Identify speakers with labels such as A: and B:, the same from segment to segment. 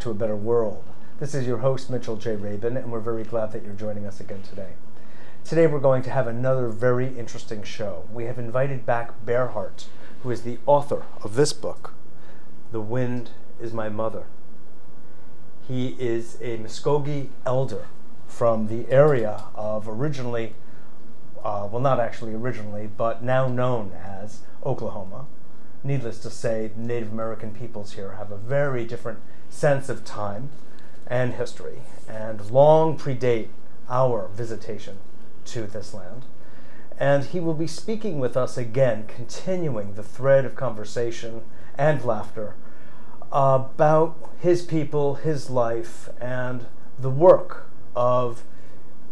A: to A Better World. This is your host, Mitchell J. Rabin, and we're very glad that you're joining us again today. Today we're going to have another very interesting show. We have invited back Bear Heart, who is the author of this book, The Wind is My Mother. He is a Muskogee elder from the area of originally, uh, well, not actually originally, but now known as Oklahoma. Needless to say, Native American peoples here have a very different sense of time and history and long predate our visitation to this land. And he will be speaking with us again, continuing the thread of conversation and laughter about his people, his life, and the work of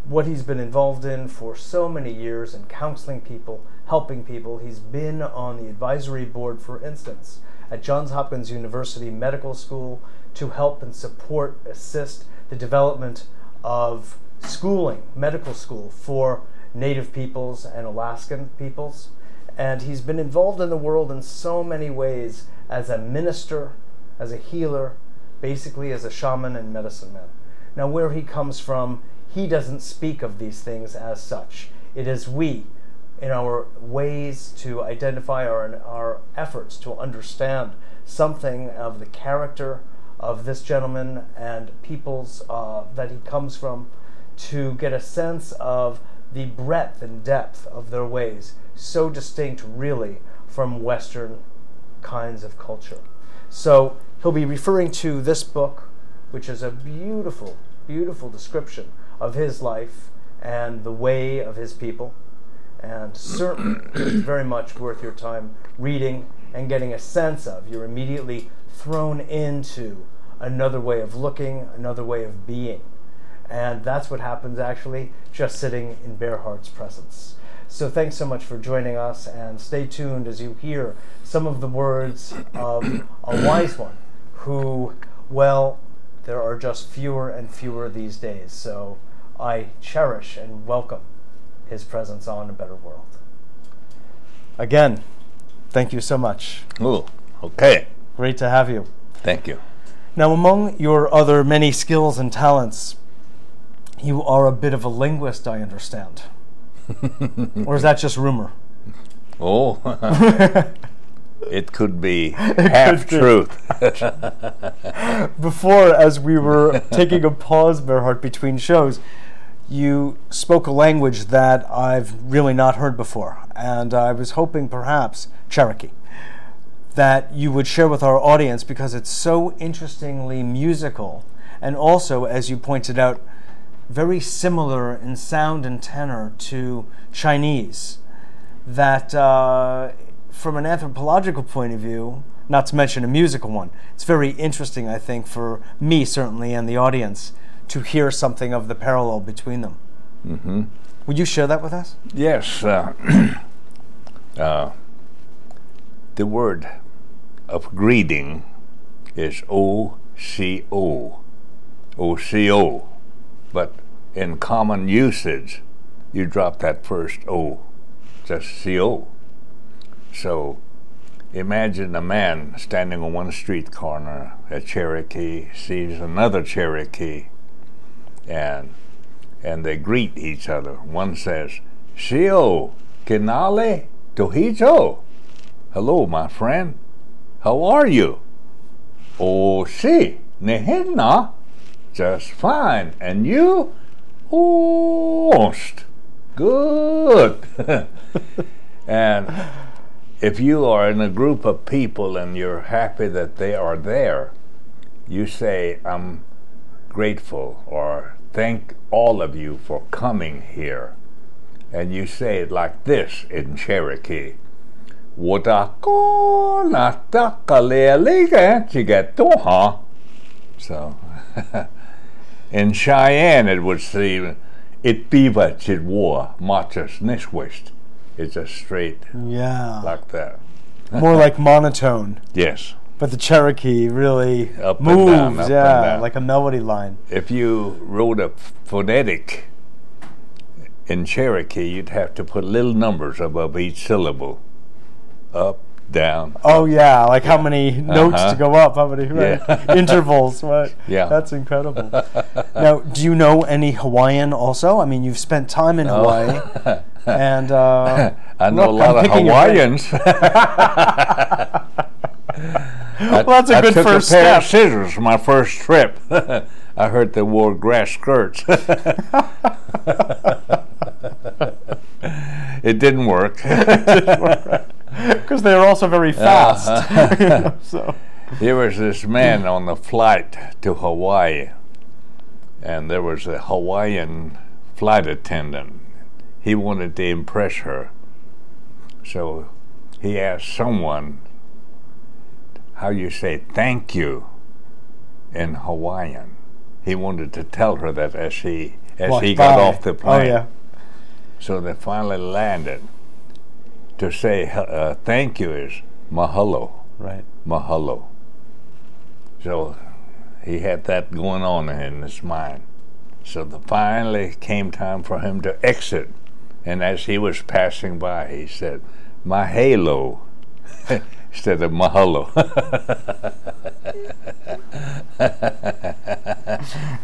A: what he's been involved in for so many years in counseling people, helping people. He's been on the advisory board, for instance, at Johns Hopkins University Medical School to help and support, assist the development of schooling, medical school for Native peoples and Alaskan peoples. And he's been involved in the world in so many ways as a minister, as a healer, basically as a shaman and medicine man. Now, where he comes from, he doesn't speak of these things as such. It is we, in our ways to identify our, our efforts to understand something of the character of this gentleman and peoples uh, that he comes from, to get a sense of the breadth and depth of their ways, so distinct, really, from Western kinds of culture. So he'll be referring to this book, which is a beautiful, beautiful description of his life and the way of his people. And certainly, it's very much worth your time reading and getting a sense of. You're immediately thrown into another way of looking, another way of being. And that's what happens actually just sitting in Bear Heart's presence. So thanks so much for joining us, and stay tuned as you hear some of the words of a wise one who, well, there are just fewer and fewer these days. So I cherish and welcome his presence on a better world. Again, thank you so much.
B: Oh, okay.
A: Great to have you.
B: Thank you.
A: Now, among your other many skills and talents, you are a bit of a linguist, I understand. or is that just rumor?
B: Oh, it could be half truth.
A: Before, as we were taking a pause, Bear Heart, between shows, you spoke a language that I've really not heard before. And I was hoping perhaps Cherokee that you would share with our audience because it's so interestingly musical and also, as you pointed out, very similar in sound and tenor to Chinese. That, uh, from an anthropological point of view, not to mention a musical one, it's very interesting, I think, for me certainly and the audience to hear something of the parallel between them.
B: Mm-hmm.
A: Would you share that with us?
B: Yes. Uh, uh, the word of greeting is O C O. O C O. But in common usage, you drop that first O, just C O. So imagine a man standing on one street corner, a Cherokee, sees another Cherokee, and and they greet each other. One says, Shio, Kinale, Tohijo. Hello, my friend. How are you? Oh, si, Nehena. Just fine. And you? Ost. Good. and if you are in a group of people and you're happy that they are there, you say, I'm grateful or thank all of you for coming here. And you say it like this in Cherokee. So, in Cheyenne, it would seem it biva chidwa machas nishwist. It's a straight
A: Yeah.
B: like that.
A: More like monotone.
B: Yes.
A: But the Cherokee really
B: Up
A: moves,
B: down, up and
A: yeah,
B: down.
A: like a melody line.
B: If you wrote a phonetic in Cherokee, you'd have to put little numbers above each syllable. Up, down.
A: Oh yeah, like how many notes
B: Uh-huh.
A: to go up, how many right,
B: Yeah.
A: intervals, right?
B: Yeah.
A: That's incredible. now, do you know any Hawaiian also? I mean, you've spent time in Hawaii, and uh,
B: I know
A: look,
B: a lot
A: I'm
B: of
A: picking
B: Hawaiians.
A: Well, that's a
B: I
A: good
B: took
A: first
B: a pair
A: step.
B: of scissors for my first trip. I heard they wore grass skirts. it didn't work.
A: because they are also very fast.
B: Uh-huh.
A: You know, so
B: There was this man on the flight to Hawaii, and there was a Hawaiian flight attendant. He wanted to impress her, so he asked someone how you say thank you in Hawaiian. He wanted to tell her that as he as he got off the plane.
A: Oh yeah.
B: So they finally landed. To say uh, thank you is mahalo.
A: Right.
B: Mahalo. So he had that going on in his mind. So the finally came time for him to exit. And as he was passing by, he said, Mahalo instead of Mahalo.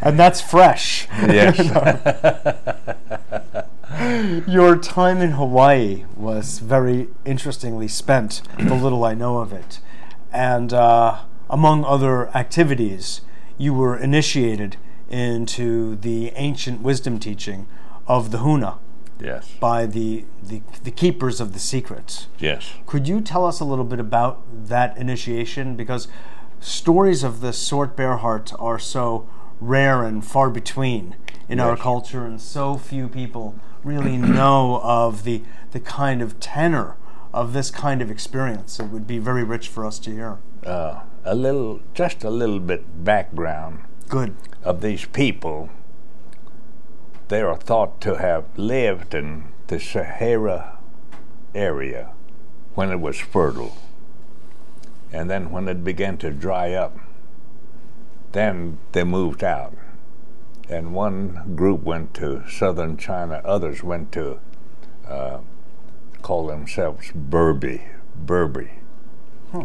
A: And that's fresh.
B: yes.
A: Your time in Hawaii was very interestingly spent, the little I know of it. And uh, among other activities, you were initiated into the ancient wisdom teaching of the Huna
B: yes.
A: by the, the, the keepers of the secrets.
B: Yes.
A: Could you tell us a little bit about that initiation? Because stories of this sort, Bear Heart, are so rare and far between in our culture, and so few people really know of the, the kind of tenor of this kind of experience. It would be very rich for us to hear.
B: Uh, a little, just a little bit background.
A: Good.
B: of these people, they are thought to have lived in the Sahara area when it was fertile. And then when it began to dry up, then they moved out. And one group went to southern China, others went to uh, call themselves Berbi, Berbi.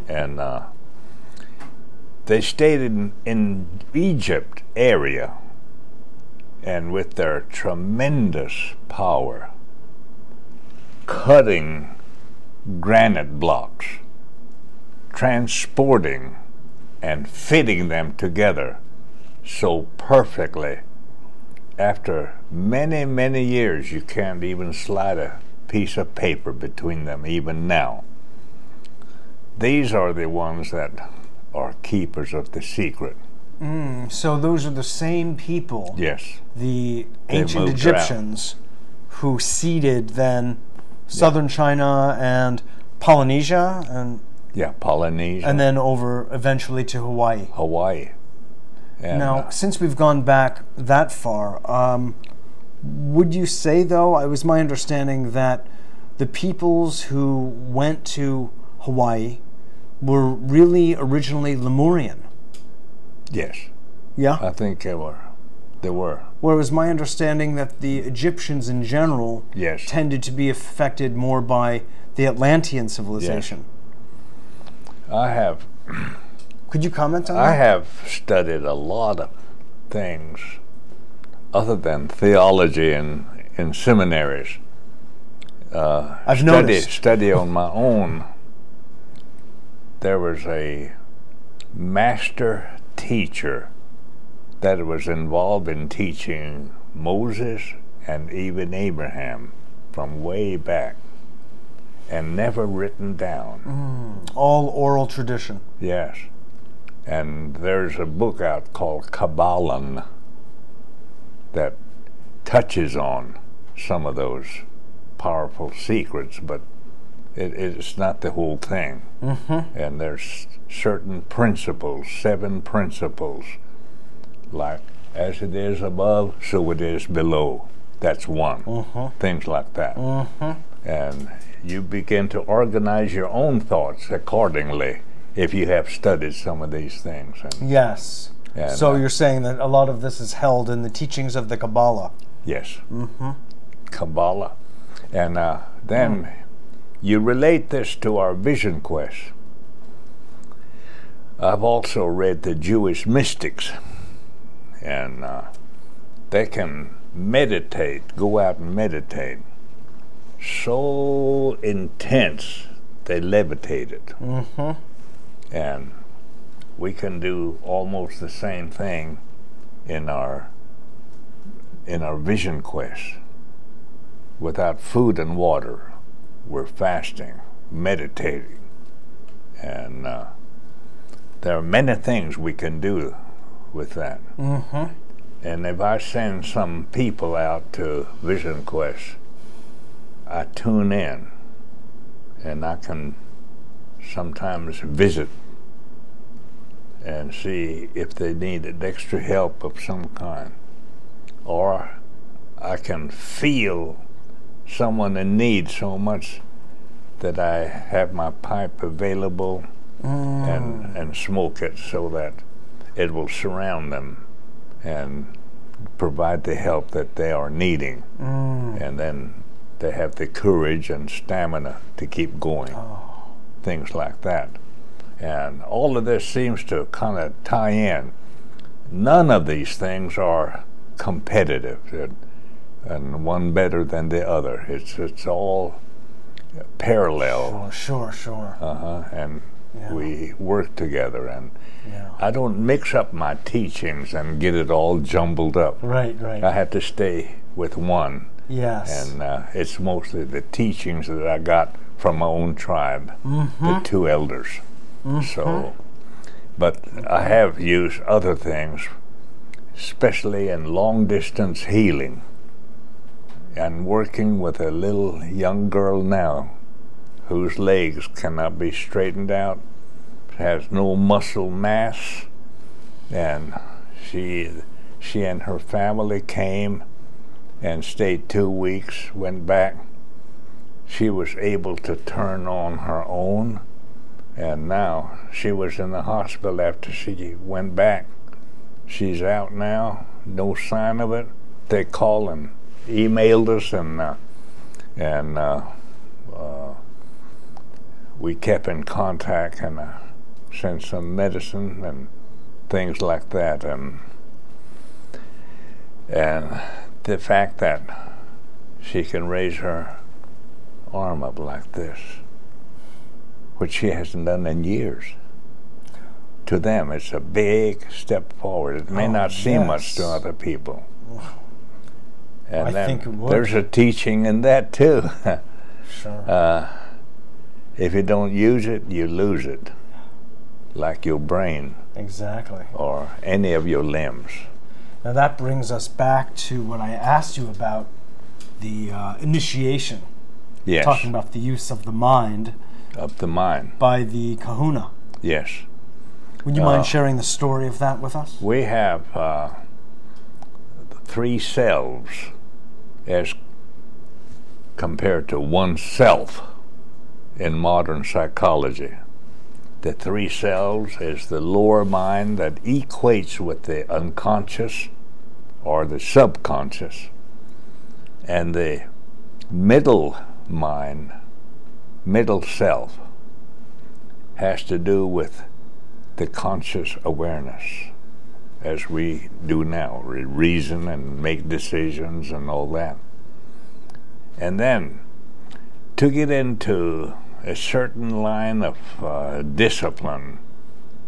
B: And uh, they stayed in, in Egypt area and with their tremendous power cutting granite blocks transporting and fitting them together so perfectly after many many years you can't even slide a piece of paper between them even now these are the ones that are keepers of the secret.
A: Mm, so those are the same people,
B: Yes.
A: the ancient. Egyptians, who seeded then southern China and Polynesia and
B: Yeah, Polynesia.
A: and then over eventually to Hawaii.
B: Hawaii. And,
A: now,
B: uh,
A: since we've gone back that far, um, would you say, though, it was my understanding that the peoples who went to Hawaii were really originally Lemurian?
B: Yes,
A: Yeah?
B: I think they were. They were.
A: Where it was my understanding that the Egyptians in general
B: Yes.
A: tended to be affected more by the Atlantean civilization.
B: I have
A: Could you comment on
B: I
A: that?
B: have studied a lot of things other than theology in in seminaries. Uh,
A: I've
B: study,
A: noticed.
B: study on my own. There was a master teacher that was involved in teaching Moses and even Abraham from way back and never written down.
A: Mm, all oral tradition.
B: Yes. And there's a book out called Kabbalah that touches on some of those powerful secrets, but it, it's not the whole thing.
A: Mm-hmm.
B: And there's certain principles, seven principles, like as it is above, so it is below. That's one.
A: Mhm.
B: Things like that.
A: Mm-hmm.
B: And you begin to organize your own thoughts accordingly if you have studied some of these things. And,
A: Yes.
B: and,
A: so
B: uh,
A: you're saying that a lot of this is held in the teachings of the Kabbalah.
B: yes,
A: Mm-hmm.
B: Kabbalah. And uh, then you relate this to our vision quest. I've also read the Jewish mystics, and uh, they can meditate, go out and meditate. So intense, they levitate it.
A: Mm-hmm.
B: And we can do almost the same thing in our in our vision quest. Without food and water, we're fasting, meditating, and uh, there are many things we can do with that.
A: Mm-hmm.
B: And if I send some people out to Vision Quest, I tune in and I can sometimes visit and see if they needed extra help of some kind. Or I can feel someone in need so much that I have my pipe available and, and smoke it so that it will surround them and provide the help that they are needing.
A: Mm.
B: And then they have the courage and stamina to keep going.
A: Oh.
B: Things like that. And all of this seems to kind of tie in. None of these things are competitive and one better than the other. It's, it's all parallel.
A: Sure, sure, sure.
B: Uh-huh. And
A: Yeah.
B: we work together. And
A: Yeah.
B: I don't mix up my teachings and get it all jumbled up.
A: Right, right.
B: I have to stay with one.
A: yes.
B: And uh, it's mostly the teachings that I got from my own tribe, the two elders. So, but I have used other things, especially in long distance healing. And working with a little young girl now whose legs cannot be straightened out, has no muscle mass, and she she and her family came and stayed two weeks, went back. She was able to turn on her own, and now she was in the hospital after she went back. She's out now, no sign of it. They called and emailed us, and uh, and uh, uh, we kept in contact and uh, sent some medicine and things like that, and and the fact that she can raise her arm up like this, which she hasn't done in years. To them, it's a big step forward. It may
A: Oh,
B: not seem much to other people. And
A: I think it would.
B: there's a teaching in that too.
A: sure.
B: uh, if you don't use it, you lose it, like your brain
A: exactly.
B: or any of your limbs.
A: Now that brings us back to what I asked you about the uh, initiation,
B: Yes,
A: talking about the use of the mind
B: of the mind.
A: by the kahuna.
B: Yes.
A: Would you
B: Uh,
A: mind sharing the story of that with us?
B: We have uh, three selves as compared to oneself in modern psychology. The three selves is the lower mind that equates with the unconscious or the subconscious, and the middle mind, middle self, has to do with the conscious awareness as we do now, re- reason and make decisions and all that. And then to get into a certain line of uh, discipline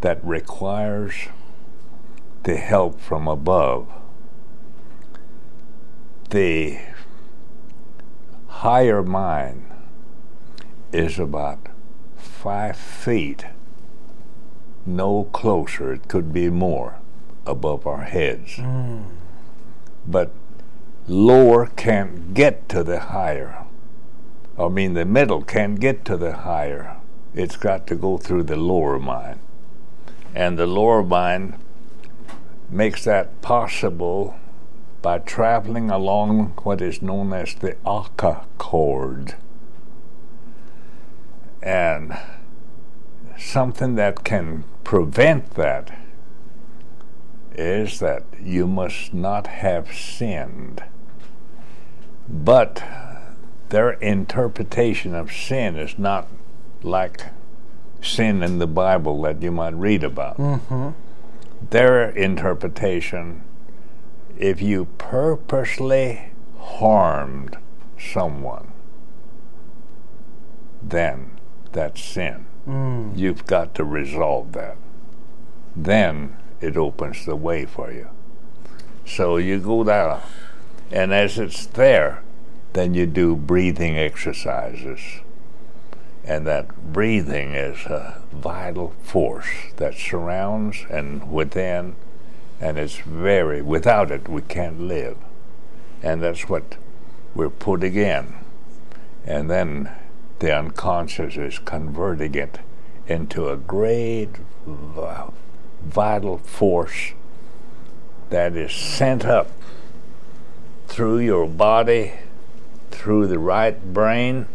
B: that requires the help from above, the higher mind is about five feet no closer, it could be more, above our heads.
A: Mm.
B: But lower can't get to the higher. I mean, the middle can't get to the higher. It's got to go through the lower mind. And the lower mind makes that possible by traveling along what is known as the Aka cord. And something that can prevent that is that you must not have sinned. But their interpretation of sin is not like sin in the Bible that you might read about.
A: Mm-hmm.
B: Their interpretation, if you purposely harmed someone, then that's sin.
A: Mm.
B: You've got to resolve that. Then it opens the way for you. So you go down, and as it's there, then you do breathing exercises. And that breathing is a vital force that surrounds and within, and it's very, without it, we can't live. And that's what we're putting in. And then the unconscious is converting it into a great vital force that is sent up through your body, through the right brain,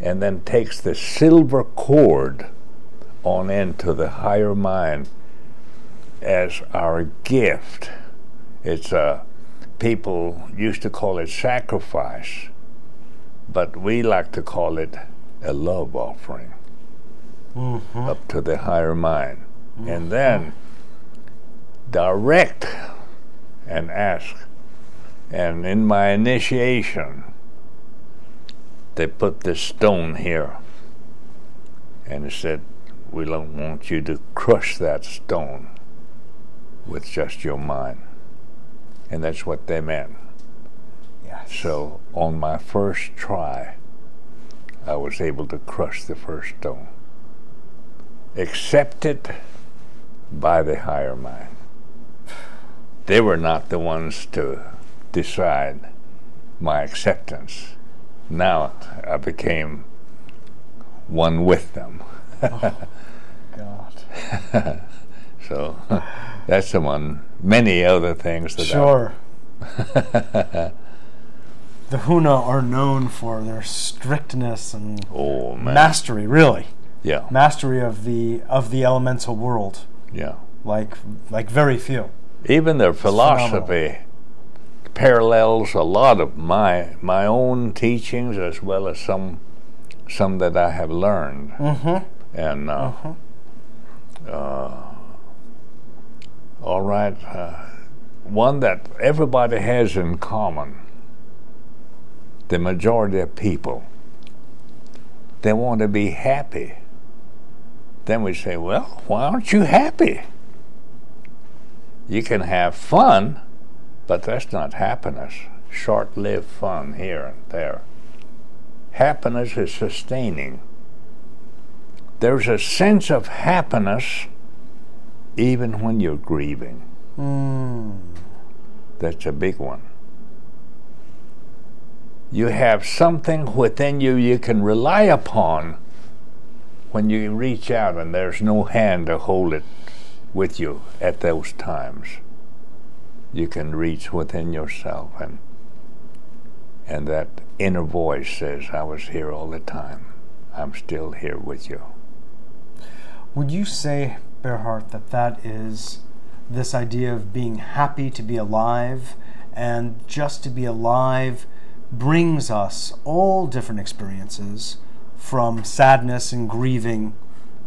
B: and then takes the silver cord on into the higher mind as our gift. It's a people used to call it sacrifice, but we like to call it a love offering
A: Mm-hmm.
B: up to the higher mind. And then direct and ask. And in my initiation, they put this stone here. And it said, We don't want you to crush that stone with just your mind. And that's what they meant.
A: Yes.
B: So on my first try, I was able to crush the first stone. Accepted by the higher mind. They were not the ones to decide my acceptance. Now I became one with them.
A: God.
B: So that's among many other things that I
A: Sure. the Huna are known for their strictness and
B: Oh
A: mastery, really.
B: yeah.
A: Mastery of the of the elemental world.
B: Yeah.
A: Like like very few.
B: Even their philosophy parallels a lot of my my own teachings as well as some some that I have learned.
A: Mm-hmm.
B: And uh, uh, all right, uh, one that everybody has in common. The majority of people, they want to be happy. Then we say, well, why aren't you happy? You can have fun, but that's not happiness. Short lived fun here and there. Happiness is sustaining. There's a sense of happiness even when you're grieving.
A: Mm.
B: That's a big one. You have something within you you can rely upon when you reach out and there's no hand to hold it with you at those times. You can reach within yourself and and that inner voice says, I was here all the time. I'm still here with you.
A: Would you say, Bear Heart, that that is this idea of being happy to be alive and just to be alive brings us all different experiences from sadness and grieving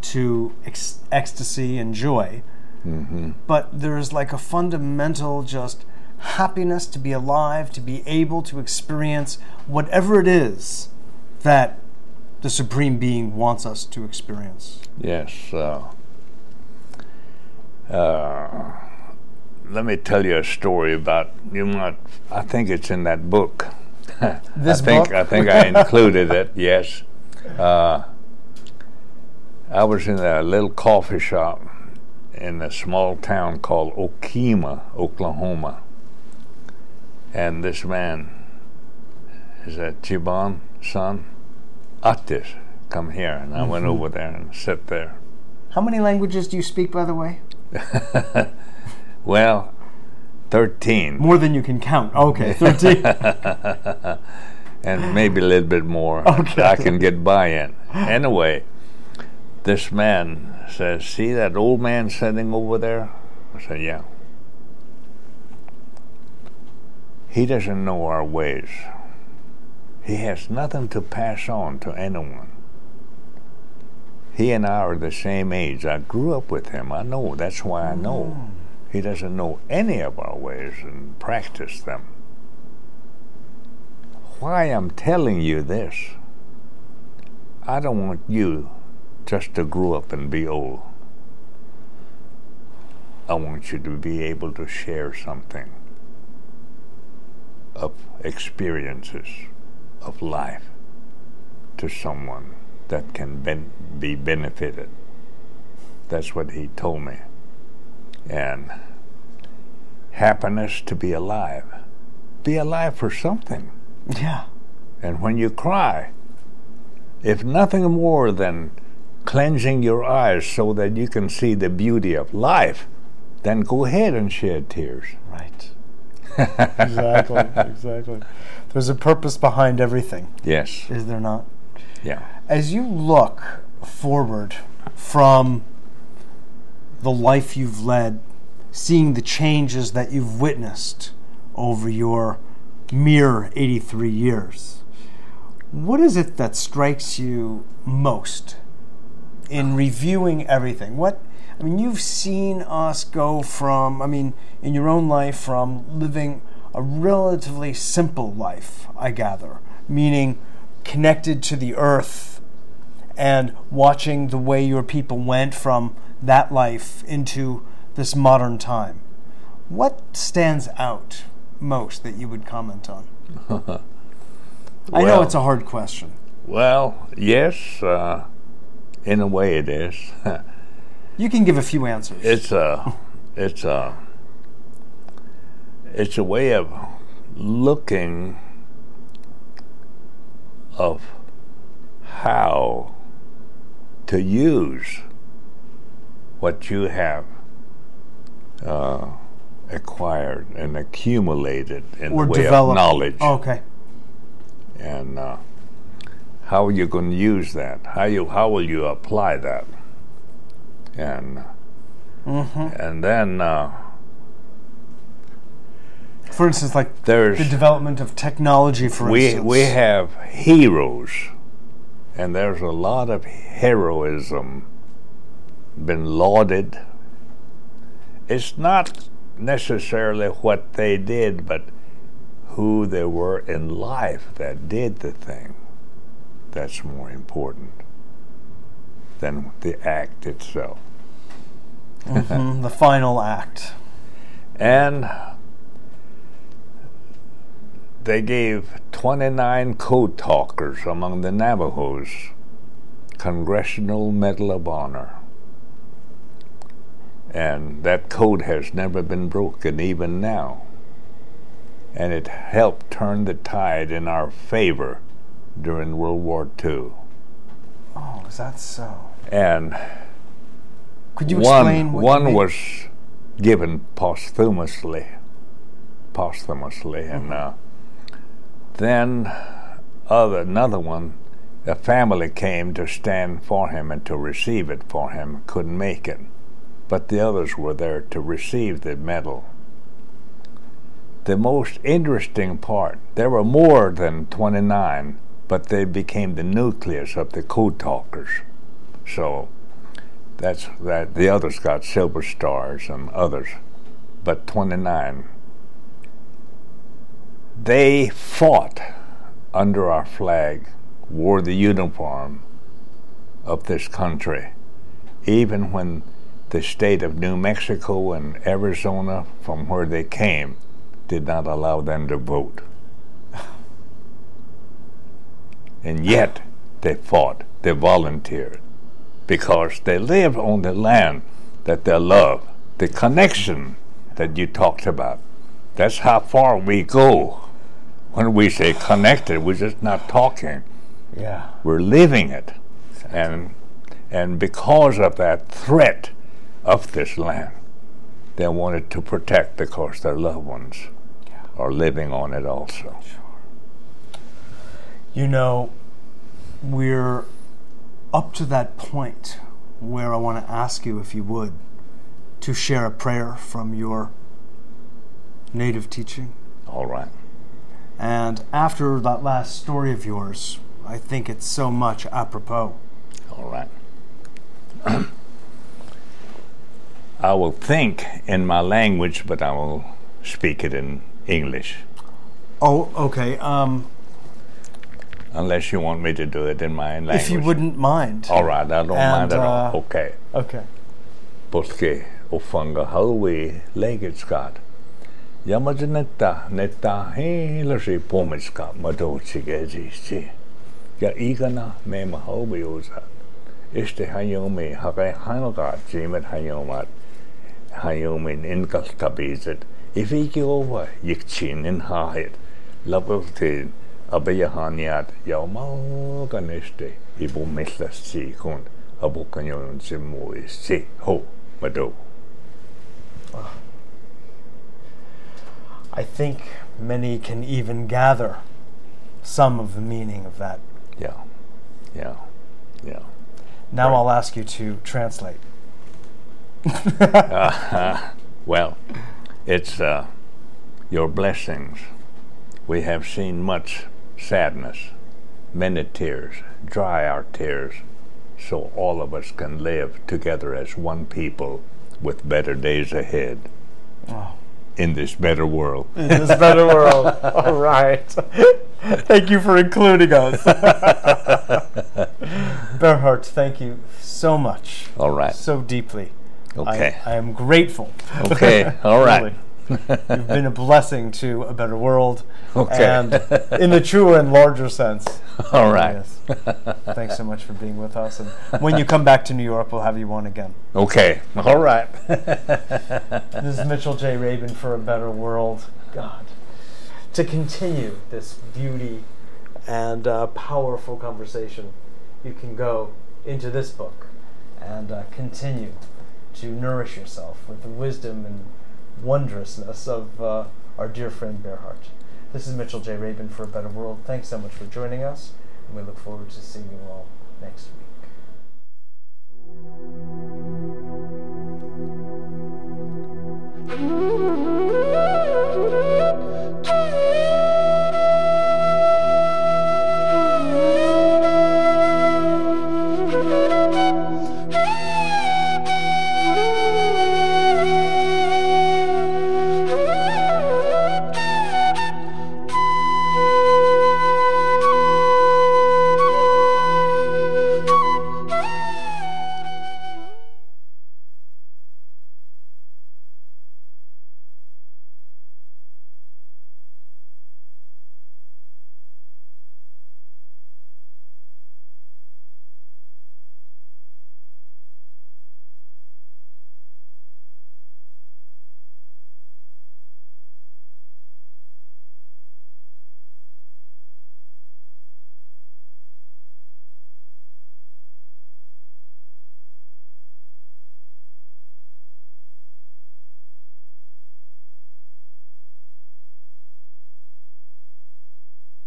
A: to ex- ecstasy and joy.
B: hmm
A: But there's like a fundamental just happiness to be alive, to be able to experience whatever it is that the Supreme Being wants us to experience.
B: Yes. Uh, uh, let me tell you a story about you might. I think it's in that book.
A: This
B: I think
A: book?
B: I think I included it. Yes. Uh, I was in a little coffee shop in a small town called Okemah, Oklahoma, and this man is that Chibon son, Atis, come here, and I went
A: Mhm.
B: over there and sat there.
A: How many languages do you speak, by the way?
B: well, 13.
A: More than you can count. Okay, 13.
B: and ah. maybe a little bit more.
A: Okay.
B: I can get by in. Anyway, this man says, See that old man sitting over there? I said, Yeah. He doesn't know our ways. He has nothing to pass on to anyone. He and I are the same age. I grew up with him. I know. That's why I know. Oh. He doesn't know any of our ways and practice them. Why I'm telling you this, I don't want you just to grow up and be old. I want you to be able to share something of experiences of life to someone that can ben- be benefited. That's what he told me. And happiness to be alive. Be alive for something.
A: Yeah.
B: And when you cry, if nothing more than cleansing your eyes so that you can see the beauty of life, then go ahead and shed tears.
A: Right. exactly. Exactly. There's a purpose behind everything,
B: Yes.
A: is there not?
B: Yeah.
A: As you look forward from the life you've led, seeing the changes that you've witnessed over your mere 83 years, what is it that strikes you most in reviewing everything? What I mean, you've seen us go from, I mean, in your own life, from living a relatively simple life, I gather, meaning connected to the earth and watching the way your people went from that life into this modern time. What stands out most that you would comment on? I know it's a hard question.
B: Well, yes, uh, in a way it is.
A: You can give a few answers.
B: it's a, it's a, it's a way of looking of how to use what you have uh, acquired and accumulated in
A: or
B: the way of knowledge
A: Okay.
B: and uh, how are you're going to use that. How you how will you apply that? And
A: Mm-hmm.
B: and then uh,
A: For instance, like
B: there's
A: the development of technology, for
B: we
A: instance.
B: we have heroes, and there's a lot of heroism been lauded. It's not necessarily what they did, but who they were in life that did the thing. That's more important than the act itself.
A: Mhm, the final act.
B: And they gave 29 code talkers among the Navajos Congressional Medal of Honor. And that code has never been broken, even now. And it helped turn the tide in our favor during World War II.
A: Oh, is that so?
B: And
A: Could you
B: one,
A: explain
B: one was given posthumously, posthumously, and uh, then other another one, a family came to stand for him and to receive it for him, couldn't make it, but the others were there to receive the medal. The most interesting part, there were more than 29, but they became the nucleus of the code talkers. So that's that the others got silver stars and others but 29 they fought under our flag wore the uniform of this country even when the state of New Mexico and Arizona from where they came did not allow them to vote and yet they fought they volunteered because they live on the land that they love. The connection that you talked about. That's how far we go. When we say connected, we're just not talking.
A: Yeah.
B: We're living it. And and because of that threat of this land, they wanted to protect because their loved ones are living on it also.
A: You know, we're up to that point where I want to ask you, if you would, to share a prayer from your native teaching.
B: All right.
A: And after that last story of yours, I think it's so much apropos.
B: All right. I will think in my language, but I will speak it in English.
A: Oh, okay. Um,
B: Unless you want me to do it in my language.
A: if you wouldn't mind.
B: All right, I don't mind
A: And,
B: at all.
A: uh,
B: Okay.
A: Okay.
B: Porque o fanga halwe legetskat. Yamaja netta he la si pometska mado chigezi si. Ya igana me mahalwe oza. Este hayome hare hanoga jimet hayomat. Hayomin inkal tabizet. If iki over yikchin in hahit. Labeltin abeyahaniat yauma ganeste. Ibu meslas si kund. Abu kanyon simui si ho mado.
A: I think many can even gather some of the meaning of that.
B: Yeah, yeah, yeah.
A: Now
B: Right.
A: I'll ask you to translate.
B: Well, it's uh, your blessings. We have seen much sadness, many tears. Dry our tears so all of us can live together as one people with better days ahead
A: Oh.
B: in this better world.
A: In this better world. All right. thank you for including us. Bear Heart, thank you so much.
B: All right.
A: So deeply.
B: Okay.
A: I, I am grateful.
B: Okay, all right.
A: You've been a blessing to a better world.
B: Okay.
A: And in the truer and larger sense.
B: All right.
A: Yes. Thanks so much for being with us. And when you come back to New York, we'll have you on again.
B: Okay. All right.
A: This is Mitchell J. Rabin for a Better World. God. To continue this beauty and uh, powerful conversation, you can go into this book and uh, continue to nourish yourself with the wisdom and wondrousness of uh, our dear friend Bear Heart. This is Mitchell J. Rabin for A Better World. Thanks so much for joining us, and we look forward to seeing you all next week. Thank you.